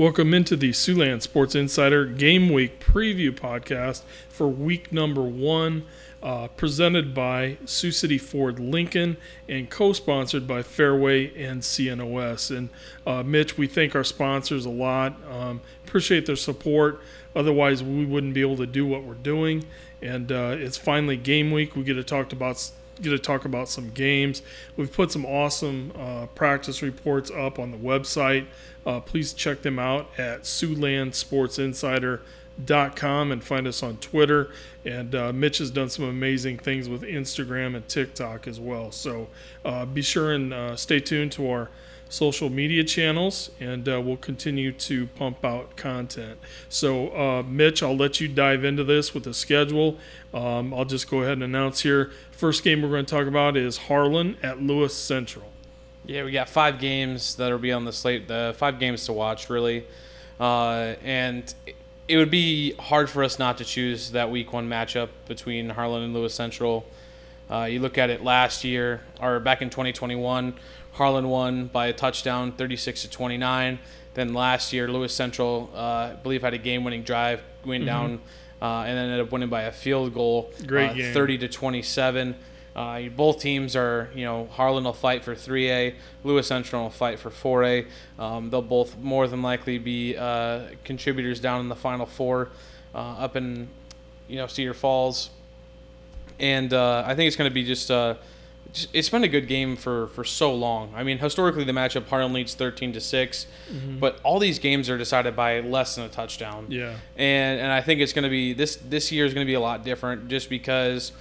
Welcome into the Siouxland Sports Insider Game Week Preview Podcast for week number one, uh, presented by Sioux City Ford Lincoln and co sponsored by Fairway and CNOS. And uh, Mitch, we thank our sponsors a lot, um, appreciate their support. Otherwise, we wouldn't be able to do what we're doing. And uh, it's finally game week. We get to talk about get to talk about some games. We've put some awesome uh, practice reports up on the website. Uh, please check them out at SiouxlandSportsInsider.com and find us on Twitter. And uh, Mitch has done some amazing things with Instagram and TikTok as well. So uh, be sure and uh, stay tuned to our social media channels, and uh, we'll continue to pump out content. So, uh, Mitch, I'll let you dive into this with the schedule. Um, I'll just go ahead and announce here. First game we're going to talk about is Harlan at Lewis Central. Yeah, we got five games that'll be on the slate. The five games to watch, really, uh, and it would be hard for us not to choose that week one matchup between Harlan and Lewis Central. Uh, you look at it last year, or back in 2021, Harlan won by a touchdown, 36 to 29. Then last year, Lewis Central, uh, I believe, had a game-winning drive, went mm-hmm. down, uh, and then ended up winning by a field goal, Great uh, game. 30 to 27. Uh, both teams are, you know, Harlan will fight for 3A, Lewis Central will fight for 4A. Um, they'll both more than likely be uh, contributors down in the Final Four, uh, up in, you know, Cedar Falls. And I think it's going to be just it's been a good game for, for so long. I mean, historically, the matchup Harlan leads thirteen to 6 mm-hmm. but all these games are decided by less than a touchdown. Yeah, and and I think it's going to be this this year is going to be a lot different just because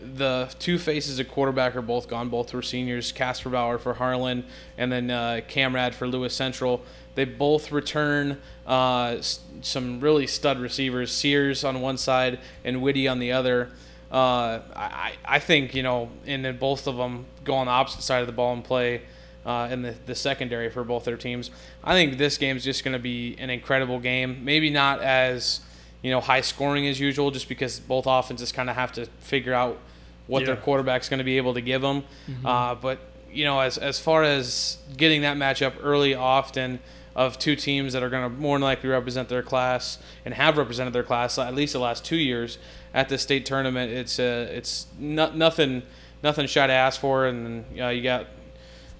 the two faces of quarterback are both gone. Both were seniors. Casper Bauer for Harlan, and then uh, Camrad for Lewis Central. They both return uh, some really stud receivers. Sears on one side and Whitty on the other. Uh, I, I think you know, and then both of them go on the opposite side of the ball and play uh, in the, the secondary for both their teams. I think this game is just going to be an incredible game. Maybe not as you know high scoring as usual, just because both offenses kind of have to figure out what yeah. their quarterback's going to be able to give them. Mm-hmm. Uh, but you know, as as far as getting that matchup early, often of two teams that are going to more than likely represent their class and have represented their class at least the last two years at the state tournament. It's uh, it's not, nothing nothing shy to ask for, and uh, you got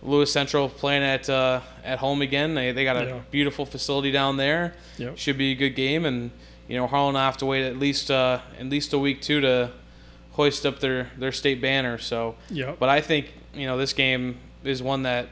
Lewis Central playing at uh, at home again. They, they got a yeah. beautiful facility down there. Yep. Should be a good game, and you know Harlan will have to wait at least uh, at least a week too to hoist up their their state banner. So, yeah. But I think you know this game is one that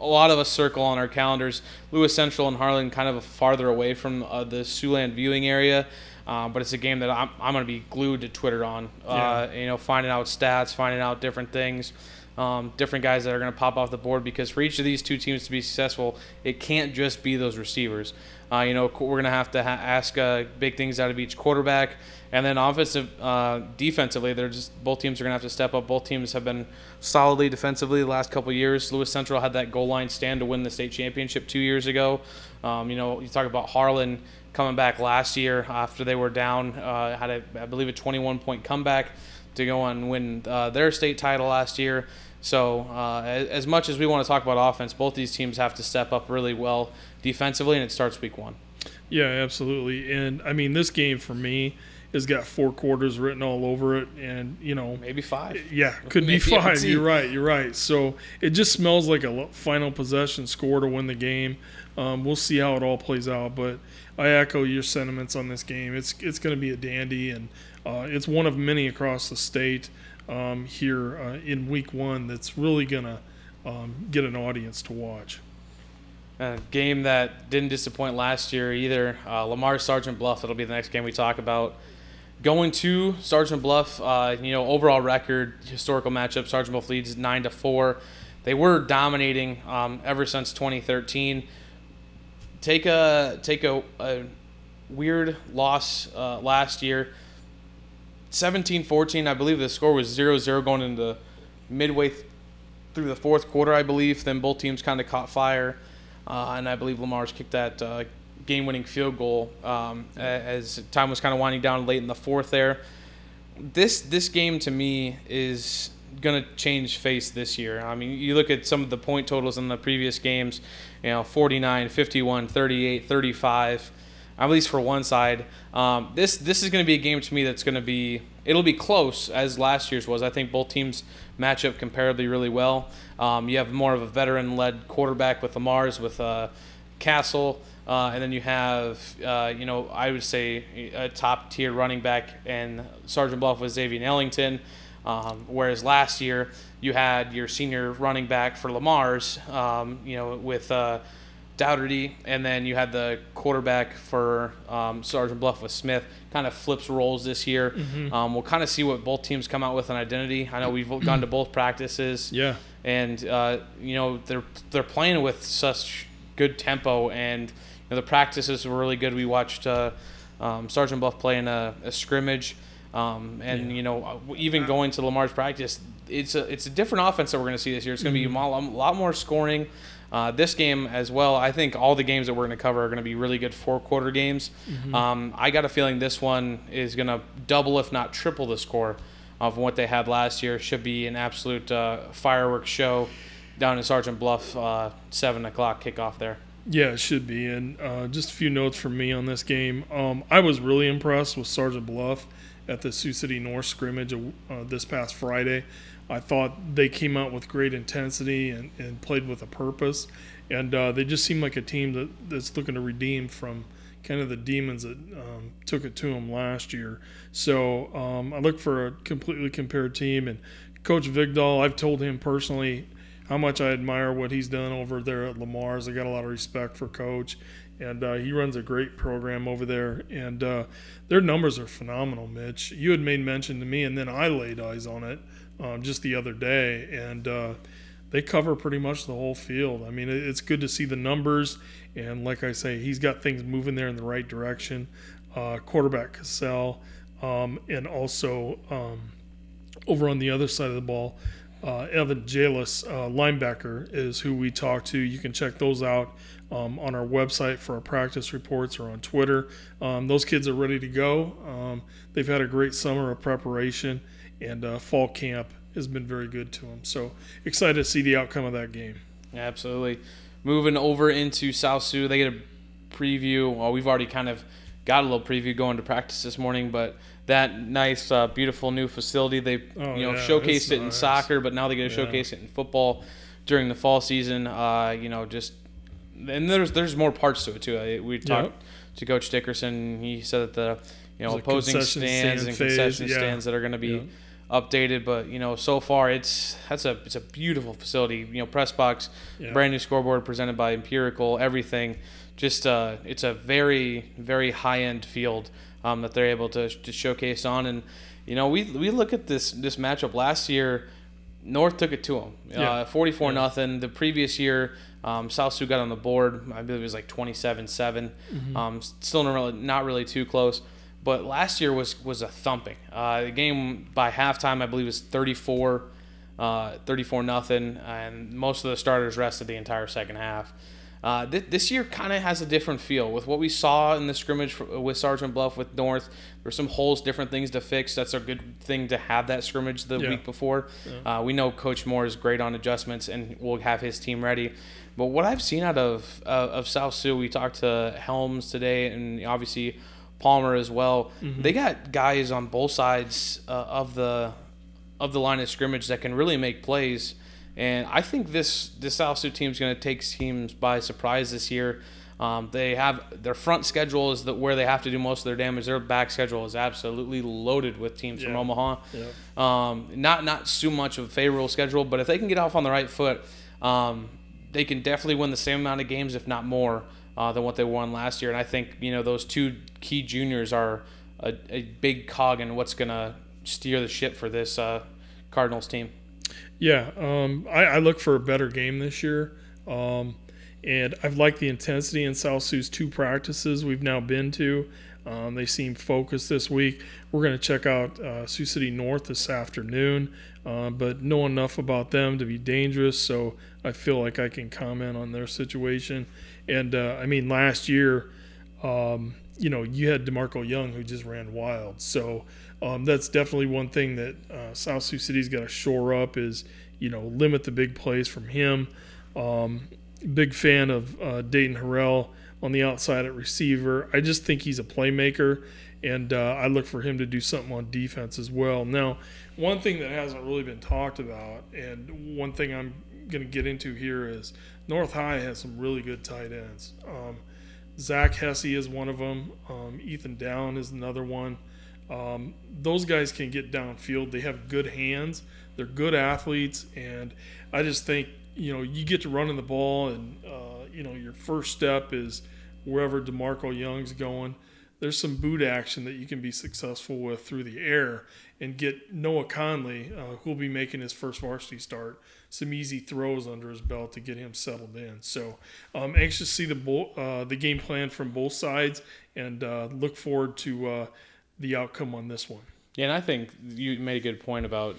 a lot of us circle on our calendars. Lewis Central and Harlan kind of farther away from uh, the Siouxland viewing area. Uh, but it's a game that I'm, I'm going to be glued to Twitter on. Uh, You know, finding out stats, finding out different things, um, different guys that are going to pop off the board. Because for each of these two teams to be successful, it can't just be those receivers. Uh, you know, we're going to have to ha- ask uh, big things out of each quarterback, and then offensive, uh, defensively, they're just both teams are going to have to step up. Both teams have been solidly defensively the last couple years. Lewis Central had that goal line stand to win the state championship two years ago. Um, you know, you talk about Harlan coming back last year after they were down. Uh, had a, I believe a 21 point comeback to go and win uh, their state title last year. So uh, as much as we want to talk about offense, both these teams have to step up really well defensively, and it starts week one. Yeah, absolutely. And I mean, this game for me has got four quarters written all over it, and you know maybe five. Yeah, could be five. You're right. You're right. So it just smells like a final possession score to win the game. Um, we'll see how it all plays out, but I echo your sentiments on this game. It's it's going to be a dandy, and uh, it's one of many across the state um, here uh, in Week One that's really going to um, get an audience to watch. A game that didn't disappoint last year either. Uh, Lamar Sergeant Bluff. That'll be the next game we talk about. Going to Sergeant Bluff, uh, you know, overall record historical matchup. Sergeant Bluff leads nine to four. They were dominating um, ever since 2013 take a take a, a weird loss uh, last year. 17-14, I believe the score was 0-0 going into midway th- through the fourth quarter, I believe. Then both teams kind of caught fire, uh, and I believe Le Mars kicked that uh, game-winning field goal um, as time was kind of winding down late in the fourth. There, this this game to me is to change face this year. I mean, you look at some of the point totals in the previous games, you know, 49, 51, 38, 35, at least for one side. Um, this this is going to be a game to me that's going to be it'll be close as last year's was. I think both teams match up comparably really well. Um, you have more of a veteran-led quarterback with Le Mars with uh, Castle. Uh, and then you have, uh, you know, I would say a top tier running back and Sergeant Bluff with Xavier Ellington. Um, whereas last year you had your senior running back for Le Mars, um, you know, with uh, Dougherty, and then you had the quarterback for um, Sergeant Bluff with Smith. Kind of flips roles this year. Mm-hmm. Um, we'll kind of see what both teams come out with an identity. I know we've gone to both practices, Yeah. and uh, you know they're they're playing with such good tempo, and you know, the practices were really good. We watched uh, um, Sergeant Bluff play in a, a scrimmage. Um, and Yeah. you know, even going to Le Mars practice, it's a it's a different offense that we're going to see this year. It's going to be a a lot more scoring. Uh, this game as well. I think all the games that we're going to cover are going to be really good four quarter games. Um, I got a feeling this one is going to double, if not triple, the score of what they had last year. Should be an absolute uh, fireworks show down in Sergeant Bluff, uh, seven o'clock kickoff there. Yeah, it should be. And uh, just a few notes from me on this game. Um, I was really impressed with Sergeant Bluff at the Sioux City North scrimmage uh, this past Friday. I thought they came out with great intensity and, and played with a purpose. And uh, they just seem like a team that, that's looking to redeem from kind of the demons that um, took it to them last year. So um, I look for a completely compared team. And Coach Vigdal, I've told him personally how much I admire what he's done over there at Le Mars. I got a lot of respect for Coach, and uh, he runs a great program over there. And uh, their numbers are phenomenal, Mitch. You had made mention to me, and then I laid eyes on it um, just the other day, and uh, they cover pretty much the whole field. I mean, it's good to see the numbers, and like I say, he's got things moving there in the right direction. Uh, quarterback Cassell, um, and also um, over on the other side of the ball, uh, Evan Jalis, uh, linebacker, is who we talk to. You can check those out um, on our website for our practice reports or on Twitter. Um, those kids are ready to go. Um, they've had a great summer of preparation, and uh, fall camp has been very good to them. So excited to see the outcome of that game. Absolutely. Moving over into South Sioux, they get a preview. Well, we've already kind of got a little preview going to practice this morning, but that nice, uh, beautiful new facility they Oh, you know yeah, showcased it in nice. soccer, but now they get to Yeah. showcase it in football during the fall season. Uh, you know, just and there's there's more parts to it too. We talked to Coach Dickerson. He said that the you know There's opposing stands stand and phase, concession yeah. stands that are going to be Yeah. updated. But you know, so far it's that's a it's a beautiful facility. You know, press box, brand new scoreboard presented by Empirical, everything. Just uh, it's a very very high end field um, that they're able to, to showcase on. And you know, we we look at this this matchup last year. North took it to them, Yeah. uh, forty-four Yeah. nothing. The previous year, um, South Sioux got on the board. I believe it was like 27-7. Mm-hmm. Um, still not really, not really too close. But last year was was a thumping. Uh, the game by halftime, I believe, was 34, uh, 34 nothing, and most of the starters rested the entire second half. Uh, th- this year kind of has a different feel with what we saw in the scrimmage with Sergeant Bluff with North. There's some holes, different things to fix. That's a good thing to have that scrimmage the Yeah. week before. Uh, we know Coach Moore is great on adjustments, and will have his team ready. But what I've seen out of uh, of South Sioux, we talked to Helms today, and obviously Palmer as well. They got guys on both sides uh, of the of the line of scrimmage that can really make plays. And I think this this South Sioux team is going to take teams by surprise this year. Um, they have their front schedule is the, where they have to do most of their damage. Their back schedule is absolutely loaded with teams from Omaha. Yeah. Um, not not too much of a favorable schedule, but if they can get off on the right foot, um, they can definitely win the same amount of games, if not more, uh, than what they won last year. And I think you know those two key juniors are a, a big cog in what's going to steer the ship for this uh, Cardinals team. Yeah, um, I, I look for a better game this year. Um, and I've liked the intensity in South Sioux's two practices we've now been to. Um, they seem focused this week. We're going to check out uh, Sioux City North this afternoon, uh, but know enough about them to be dangerous, so I feel like I can comment on their situation. And uh, I mean, last year, um, you know, you had Demarco Young who just ran wild. So um, that's definitely one thing that uh, South Sioux City's got to shore up is you know limit the big plays from him. Um, big fan of uh, Dayton Harrell on the outside at receiver. I just think he's a playmaker, and uh, I look for him to do something on defense as well. Now, one thing that hasn't really been talked about, and one thing I'm going to get into here is North High has some really good tight ends. Um, Zach Hesse is one of them. Um, Ethan Down is another one. Um, those guys can get downfield. They have good hands. They're good athletes, and I just think you know you get to running the ball, and uh, you know your first step is wherever Demarco Young's going. There's some boot action that you can be successful with through the air and get Noah Conley, uh, who'll be making his first varsity start, some easy throws under his belt to get him settled in. So I'm um, anxious to see the uh, the game plan from both sides and uh, look forward to uh, the outcome on this one. Yeah, and I think you made a good point about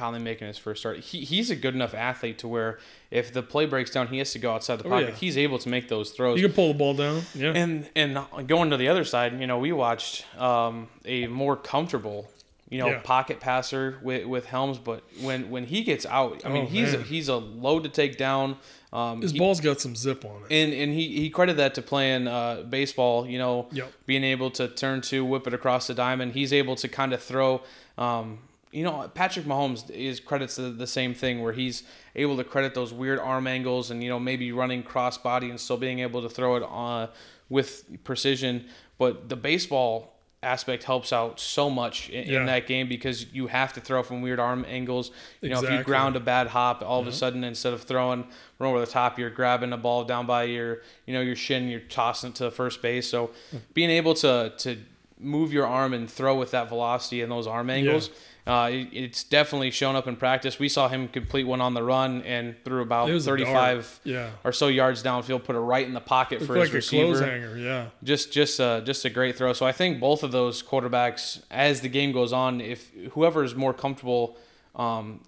Conley making his first start. He, he's a good enough athlete to where if the play breaks down, he has to go outside the pocket. Oh, yeah. He's able to make those throws. He can pull the ball down. Yeah. And and going to the other side, you know, we watched um, a more comfortable you know, yeah. pocket passer with, with Helms, but when when he gets out, I mean, oh, he's a, he's a load to take down. Um, His he, ball's got some zip on it, and and he he credited that to playing uh, baseball. You know, yep. being able to turn to whip it across the diamond. He's able to kind of throw. Um, you know, Patrick Mahomes is credits the, the same thing where he's able to credit those weird arm angles and you know maybe running cross body and still being able to throw it on with precision. But the baseball aspect helps out so much in, yeah. in, that game because you have to throw from weird arm angles. You exactly. know, if you ground a bad hop, all of a sudden instead of throwing run over the top, you're grabbing a ball down by your, you know, your shin, you're tossing it to first base. So hmm. being able to to move your arm and throw with that velocity and those arm angles. Yeah uh, it's definitely shown up in practice. We saw him complete one on the run and threw about 35 yeah. or so yards downfield, put it right in the pocket for his like receiver. Hanger, yeah. Just just uh, just a great throw. So I think both of those quarterbacks, as the game goes on, if whoever is more comfortable um,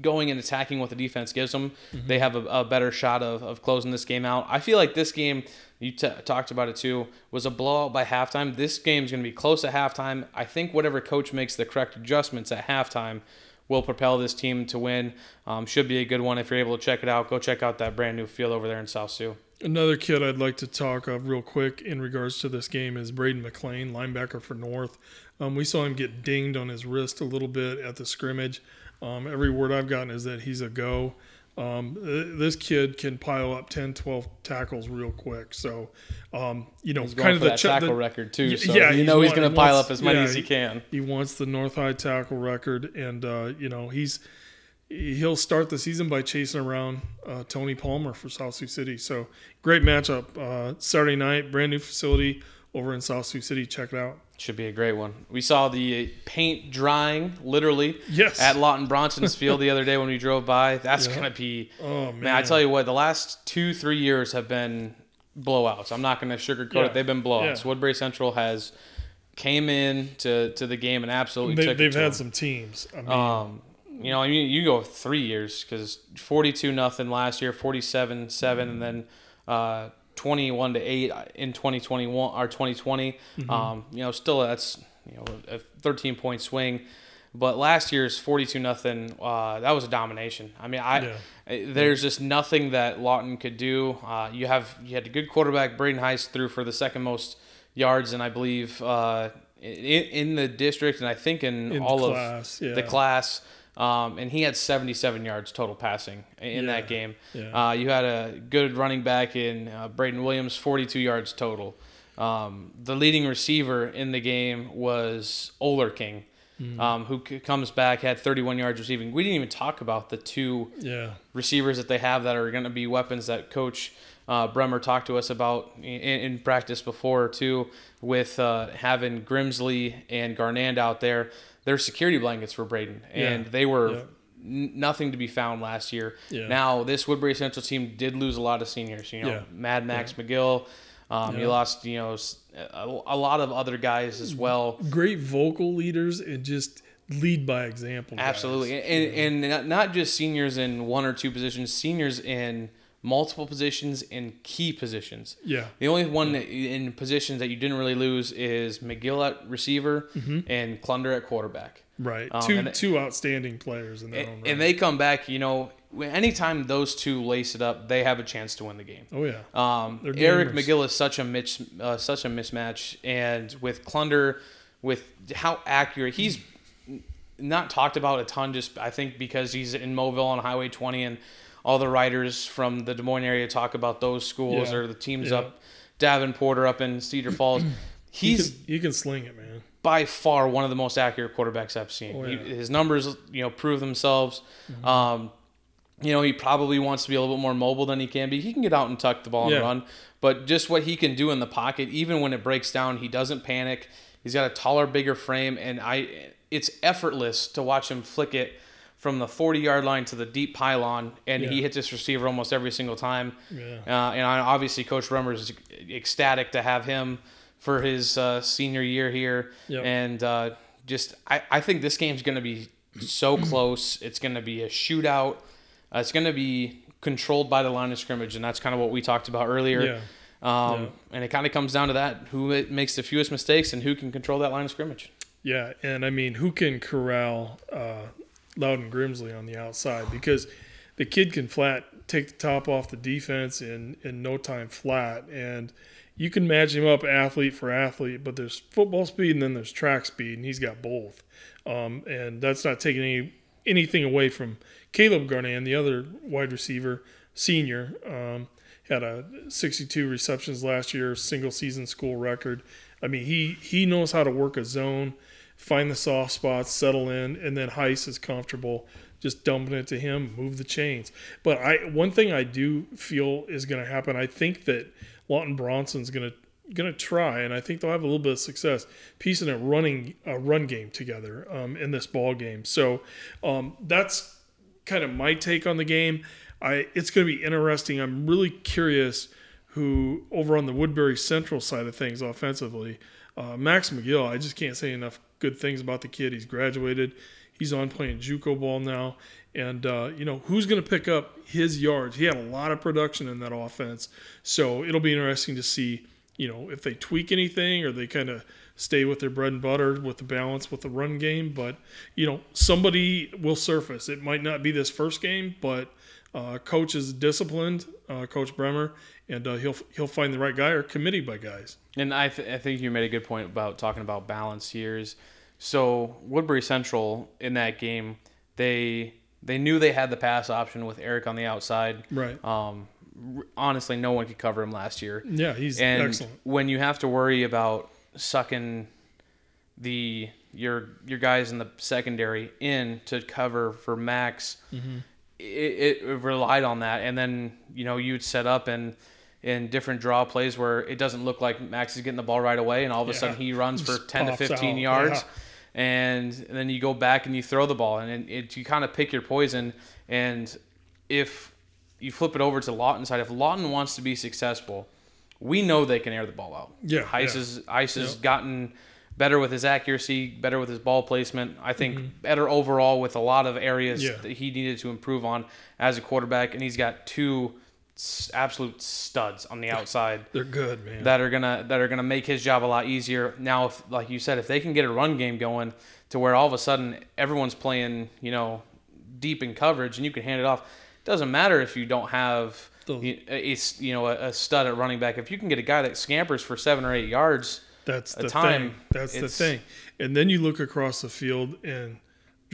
going and attacking what the defense gives them, mm-hmm. they have a, a, better shot of, of closing this game out. I feel like this game, you t- talked about it too, was a blowout by halftime. This game is going to be close at halftime. I think whatever coach makes the correct adjustments at halftime will propel this team to win. Um, should be a good one if you're able to check it out. Go check out that brand new field over there in South Sioux. Another kid I'd like to talk of real quick in regards to this game is Braden McLean, linebacker for North. Um, we saw him get dinged on his wrist a little bit at the scrimmage. Um, every word I've gotten is that he's a go. Um, this kid can pile up 10, 12 tackles real quick. So, um, you know, he's kind of the ch- tackle the, record too. So yeah, you know he's going to pile up as many yeah, as he can. He, he wants the North High tackle record, and uh, you know he's he'll start the season by chasing around uh, Tony Palmer for South Sioux City. So great matchup uh, Saturday night, brand new facility over in South Sioux City. Check it out. Should be a great one. We saw the paint drying, literally, yes. at Lawton Bronson's field the other day when we drove by. That's yeah. gonna be. Oh man. man! I tell you what, the last two, three years have been blowouts. I'm not gonna sugarcoat yeah. it. They've been blowouts. Yeah. Woodbury Central has came in to, to the game and absolutely they, took They've had them. some teams. I mean, um, you know, I mean, you go three years because 42 nothing last year, 47 seven, and then. Uh, 21 to 8 in 2021 or 2020. Mm-hmm. Um, you know, still that's you know a 13 point swing. But last year's 42 nothing, uh, that was a domination. I mean, I yeah. there's just nothing that Lawton could do. Uh, you have you had a good quarterback, Braden Heiss threw for the second most yards, and I believe uh, in, in, the district, and I think in, in all class, of yeah. the class. Um, and he had 77 yards total passing in yeah, that game. Yeah. Uh, you had a good running back in uh, Braden Williams, 42 yards total. Um, the leading receiver in the game was Oler King, mm. um, who c- comes back, had 31 yards receiving. We didn't even talk about the two yeah. receivers that they have that are going to be weapons that Coach uh, Bremer talked to us about in, in practice before, too, with uh, having Grimsley and Garnand out there they're security blankets for Braden, and yeah. they were yeah. n- nothing to be found last year. Yeah. Now this Woodbury Central team did lose a lot of seniors. You know, Mad Max McGill. Um, You lost, you know, a, a, lot of other guys as well. Great vocal leaders and just lead by example. Absolutely, guys. and, and not just seniors in one or two positions, seniors in multiple positions and key positions. Yeah. The only one that, in positions that you didn't really lose is McGill at receiver and Clunder at quarterback. Right. Um, two two outstanding players in their own And, right. and they come back, you know, anytime those two lace it up, they have a chance to win the game. oh yeah. Um, Eric. McGill is such a mis- uh, such a mismatch, and with Clunder, with how accurate he's not talked about a ton. Just I think because he's in Moville on Highway 20, and all the writers from the Des Moines area talk about those schools Yeah. or the teams Yeah. up Davenport or up in Cedar Falls. He He's can, he can sling it, man. by far one of the most accurate quarterbacks I've seen. Oh, yeah. Mm-hmm. his numbers, you know, prove themselves. Um, you know, he probably wants to be a little bit more mobile than he can be. He can get out and tuck the ball and run, but just what he can do in the pocket, even when it breaks down, he doesn't panic. He's got a taller, bigger frame, and I, it's effortless to watch him flick it from the 40 yard line to the deep pylon, and he hits his receiver almost every single time. Yeah. Uh, and I, obviously, Coach Rummer is ecstatic to have him for his uh, senior year here. Yep. And uh, just, I, I think this game's going to be so close. It's going to be a shootout. Uh, it's going to be controlled by the line of scrimmage, and that's kind of what we talked about earlier. Yeah. Um, Yeah. And it kind of comes down to that: who makes the fewest mistakes and who can control that line of scrimmage. Yeah, and I mean, who can corral uh, Loudon Grimsley on the outside? Because the kid can flat take the top off the defense in in no time flat, and you can match him up athlete for athlete. But there's football speed and then there's track speed, and he's got both. Um, and that's not taking any anything away from Caleb Garnand, the other wide receiver, senior. Um, had a 62 receptions last year, single season school record. I mean, he he knows how to work a zone, find the soft spots, settle in, and then Heiss is comfortable just dumping it to him, move the chains. But I one thing I do feel is going to happen. I think that Lawton Bronson's going to going to try, and I think they'll have a little bit of success piecing a running a run game together um, in this ball game. So um, that's kind of my take on the game. I it's going to be interesting. I'm really curious who over on the Woodbury Central side of things offensively, uh, Max McGill. I just can't say enough good things about the kid. He's graduated. He's on playing JUCO ball now, and uh, you know who's going to pick up his yards. He had a lot of production in that offense, so it'll be interesting to see. You know if they tweak anything or they kind of stay with their bread and butter with the balance with the run game. But you know somebody will surface. It might not be this first game, but uh, coach is disciplined, uh, Coach Bremer, and uh, he'll he'll find the right guy or committee by guys. And I, th- I think you made a good point about talking about balance years. So Woodbury Central in that game, they they knew they had the pass option with Eric on the outside. Right. Um, honestly, no one could cover him last year. Yeah, he's And excellent. when you have to worry about sucking the your your guys in the secondary in to cover for Max, Mm-hmm. it, it relied on that. And then you know you'd set up and in different draw plays where it doesn't look like Max is getting the ball right away, and all of a Yeah. sudden he runs for Just ten to fifteen out. yards. Yeah. And then you go back and you throw the ball, and it, it, you kind of pick your poison. And if you flip it over to Lawton's side, if Lawton wants to be successful, we know they can air the ball out. Yeah, Heiss yeah. has Heiss has gotten better with his accuracy, better with his ball placement. I think Mm-hmm. better overall with a lot of areas Yeah. that he needed to improve on as a quarterback, and he's got two absolute studs on the outside They're good, man. that are gonna that are gonna make his job a lot easier. Now, if like you said, if they can get a run game going to where all of a sudden everyone's playing, you know, deep in coverage and you can hand it off, It doesn't matter if you don't have it's you know a, a stud at running back. If you can get a guy that scampers for seven or eight yards, That's the time, thing. That's the thing. And then you look across the field and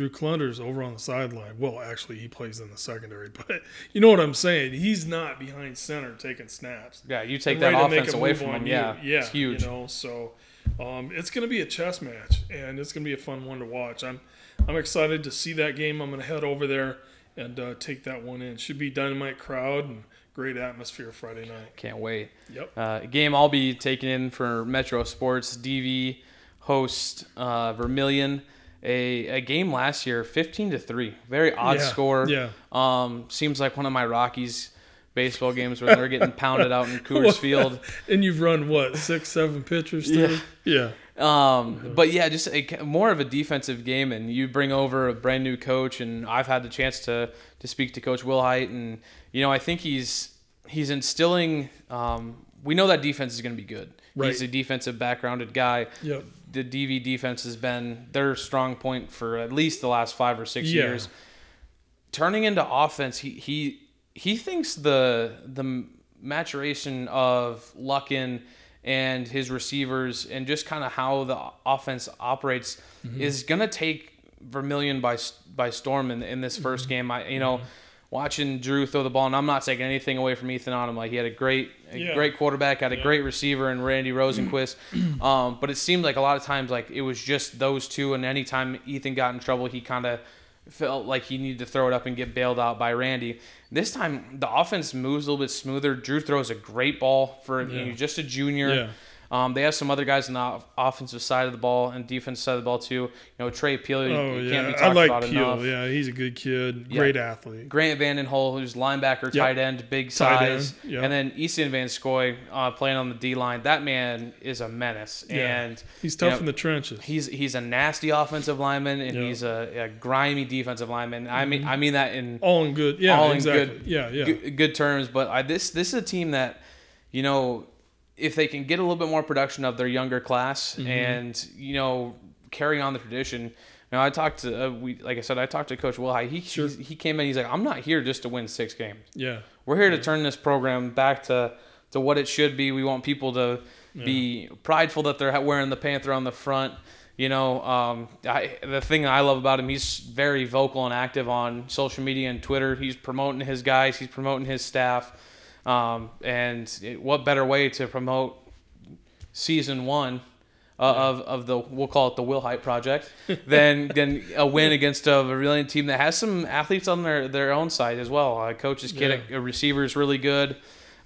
Drew Clunder's over on the sideline. Well, actually, he plays in the secondary, but you know what I'm saying. He's not behind center taking snaps. yeah, you take that ready to make offense away from him. you. Yeah, yeah, it's huge. You know, so um, it's going to be a chess match, and it's going to be a fun one to watch. I'm I'm excited to see that game. I'm going to head over there and uh, take that one in. Should be dynamite crowd and great atmosphere Friday night. Can't wait. Yep. Uh, game I'll be taking in for Metro Sports. DV host uh, Vermillion. A, a game last year, fifteen to three. Very odd Yeah, score. yeah. Um, seems like one of my Rockies baseball games where they're getting pounded out in Coors Field. And you've run what six, seven pitchers through? Yeah. Yeah. Um, but yeah, just a, more of a defensive game, and you bring over a brand new coach, and I've had the chance to to speak to Coach Wilhite, and you know I think he's he's instilling. Um, we know that defense is going to be good. Right. He's a defensive backgrounded guy. Yep. The DV defense has been their strong point for at least the last five or six Yeah. years. Turning into offense, he he he thinks the the maturation of Luckin and his receivers and just kind of how the offense operates mm-hmm. is gonna take Vermillion by by storm in in this 1st mm-hmm. game. I you know. Mm-hmm. Watching Drew throw the ball, and I'm not taking anything away from Ethan Onum. Like he had a great, a Yeah. great quarterback, had a great receiver, and Randy Rosenquist. um, but it seemed like a lot of times, like it was just those two, and anytime Ethan got in trouble, he kind of felt like he needed to throw it up and get bailed out by Randy. This time, the offense moves a little bit smoother. Drew throws a great ball for you know, just a junior. Um, they have some other guys on the offensive side of the ball and defensive side of the ball too. You know, Trey Peel Oh can't yeah, I like Peel. enough. Yeah, he's a good kid, Yeah. great athlete. Grant Vandenhol, who's linebacker, tight end, big Tight size, end, yep. and then Easton Van Scoy uh, playing on the D line. That man is a menace, Yeah. and He's tough you know, in the trenches. He's he's a nasty offensive lineman, and Yeah. he's a, a grimy defensive lineman. I mean, I mean that in All in good. Yeah, all in exactly. good, yeah, yeah. good, good terms. But I, this this is a team that, you know, if they can get a little bit more production of their younger class Mm-hmm. and you know carry on the tradition. Now I talked to uh, we like I said I talked to Coach Wilhite. He Sure. he came in. He's like I'm not here just to win six games. Yeah. We're here to turn this program back to to what it should be. We want people to be prideful that they're wearing the Panther on the front. You know, um, I, the thing I love about him, he's very vocal and active on social media and Twitter. He's promoting his guys. He's promoting his staff. Um, and it, what better way to promote season one uh, of, of the we'll call it the Will Hype project than than a win against a brilliant team that has some athletes on their, their own side as well. Uh, coach's kid, a, receiver is really good,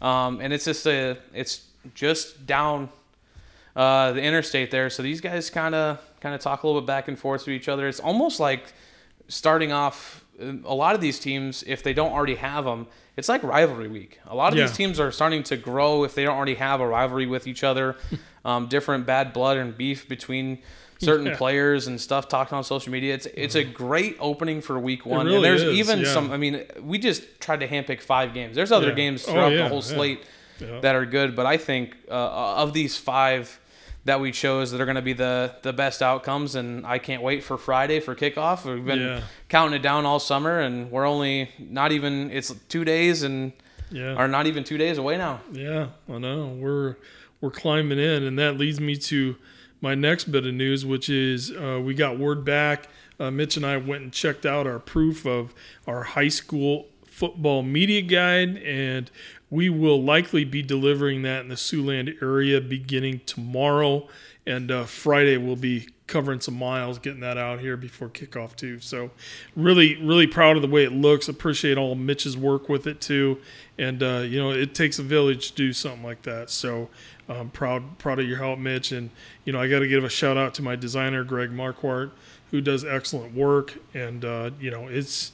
um, and it's just a it's just down uh, the interstate there. So these guys kind of kind of talk a little bit back and forth to each other. It's almost like starting off a lot of these teams if they don't already have them it's like rivalry week. A lot of Yeah. these teams are starting to grow if they don't already have a rivalry with each other. Um, different bad blood and beef between certain Yeah. players and stuff talked on social media. It's it's a great opening for week one. Really and there's is, even yeah. some i mean we just tried to handpick five games. There's other games Oh, throughout yeah, the whole slate that are good but i think uh, of these five that we chose that are going to be the the best outcomes and I can't wait for Friday for kickoff. We've been Yeah. counting it down all summer and we're only not even it's 2 days and Yeah. are not even 2 days away now. Yeah, I know. We're we're climbing in, and that leads me to my next bit of news, which is uh, we got word back. Uh, Mitch and I went and checked out our proof of our high school football media guide, and we will likely be delivering that in the Siouxland area beginning tomorrow. And uh, Friday we'll be covering some miles, getting that out here before kickoff too. So, really, really proud of the way it looks. Appreciate all Mitch's work with it too. And uh, you know, it takes a village to do something like that. So, um, proud, proud of your help, Mitch. And you know, I got to give a shout out to my designer, Greg Marquardt, who does excellent work. And uh, you know, it's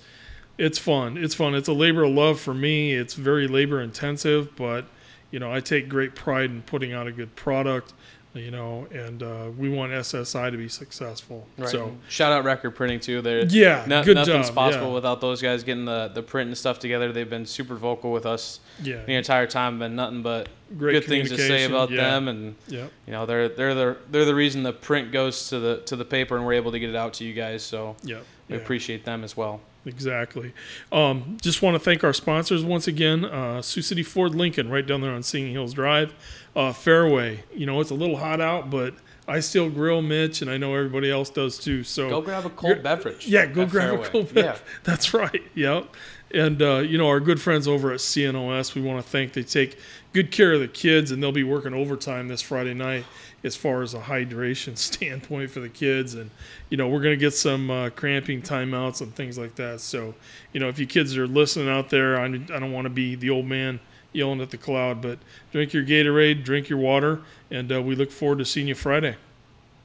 it's fun. It's fun. It's a labor of love for me. It's very labor intensive, but you know, I take great pride in putting out a good product. You know, and uh, we want SSI to be successful. So shout out record printing too. There, Yeah, no, good nothing's job, possible yeah. without those guys getting the the print and stuff together. They've been super vocal with us yeah, the entire time. Been nothing but Great good things to say about yeah. them and. yeah. You know they're they're the they're the reason the print goes to the to the paper and we're able to get it out to you guys. So Yeah, we appreciate them as well. Exactly. Um, just want to thank our sponsors once again. Uh, Sioux City Ford Lincoln, right down there on Singing Hills Drive. Uh, Fairway. You know, it's a little hot out, but I still grill Mitch, and I know everybody else does too. So Go grab a cold beverage. Yeah, go grab Fairway. a cold Yeah. beverage. That's right. Yep. And uh, you know our good friends over at CNOS, we want to thank. They take good care of the kids, and they'll be working overtime this Friday night as far as a hydration standpoint for the kids. And you know we're going to get some uh, cramping timeouts and things like that. So you know if you kids are listening out there, I, I don't want to be the old man yelling at the cloud, but drink your Gatorade, drink your water, and uh, we look forward to seeing you Friday.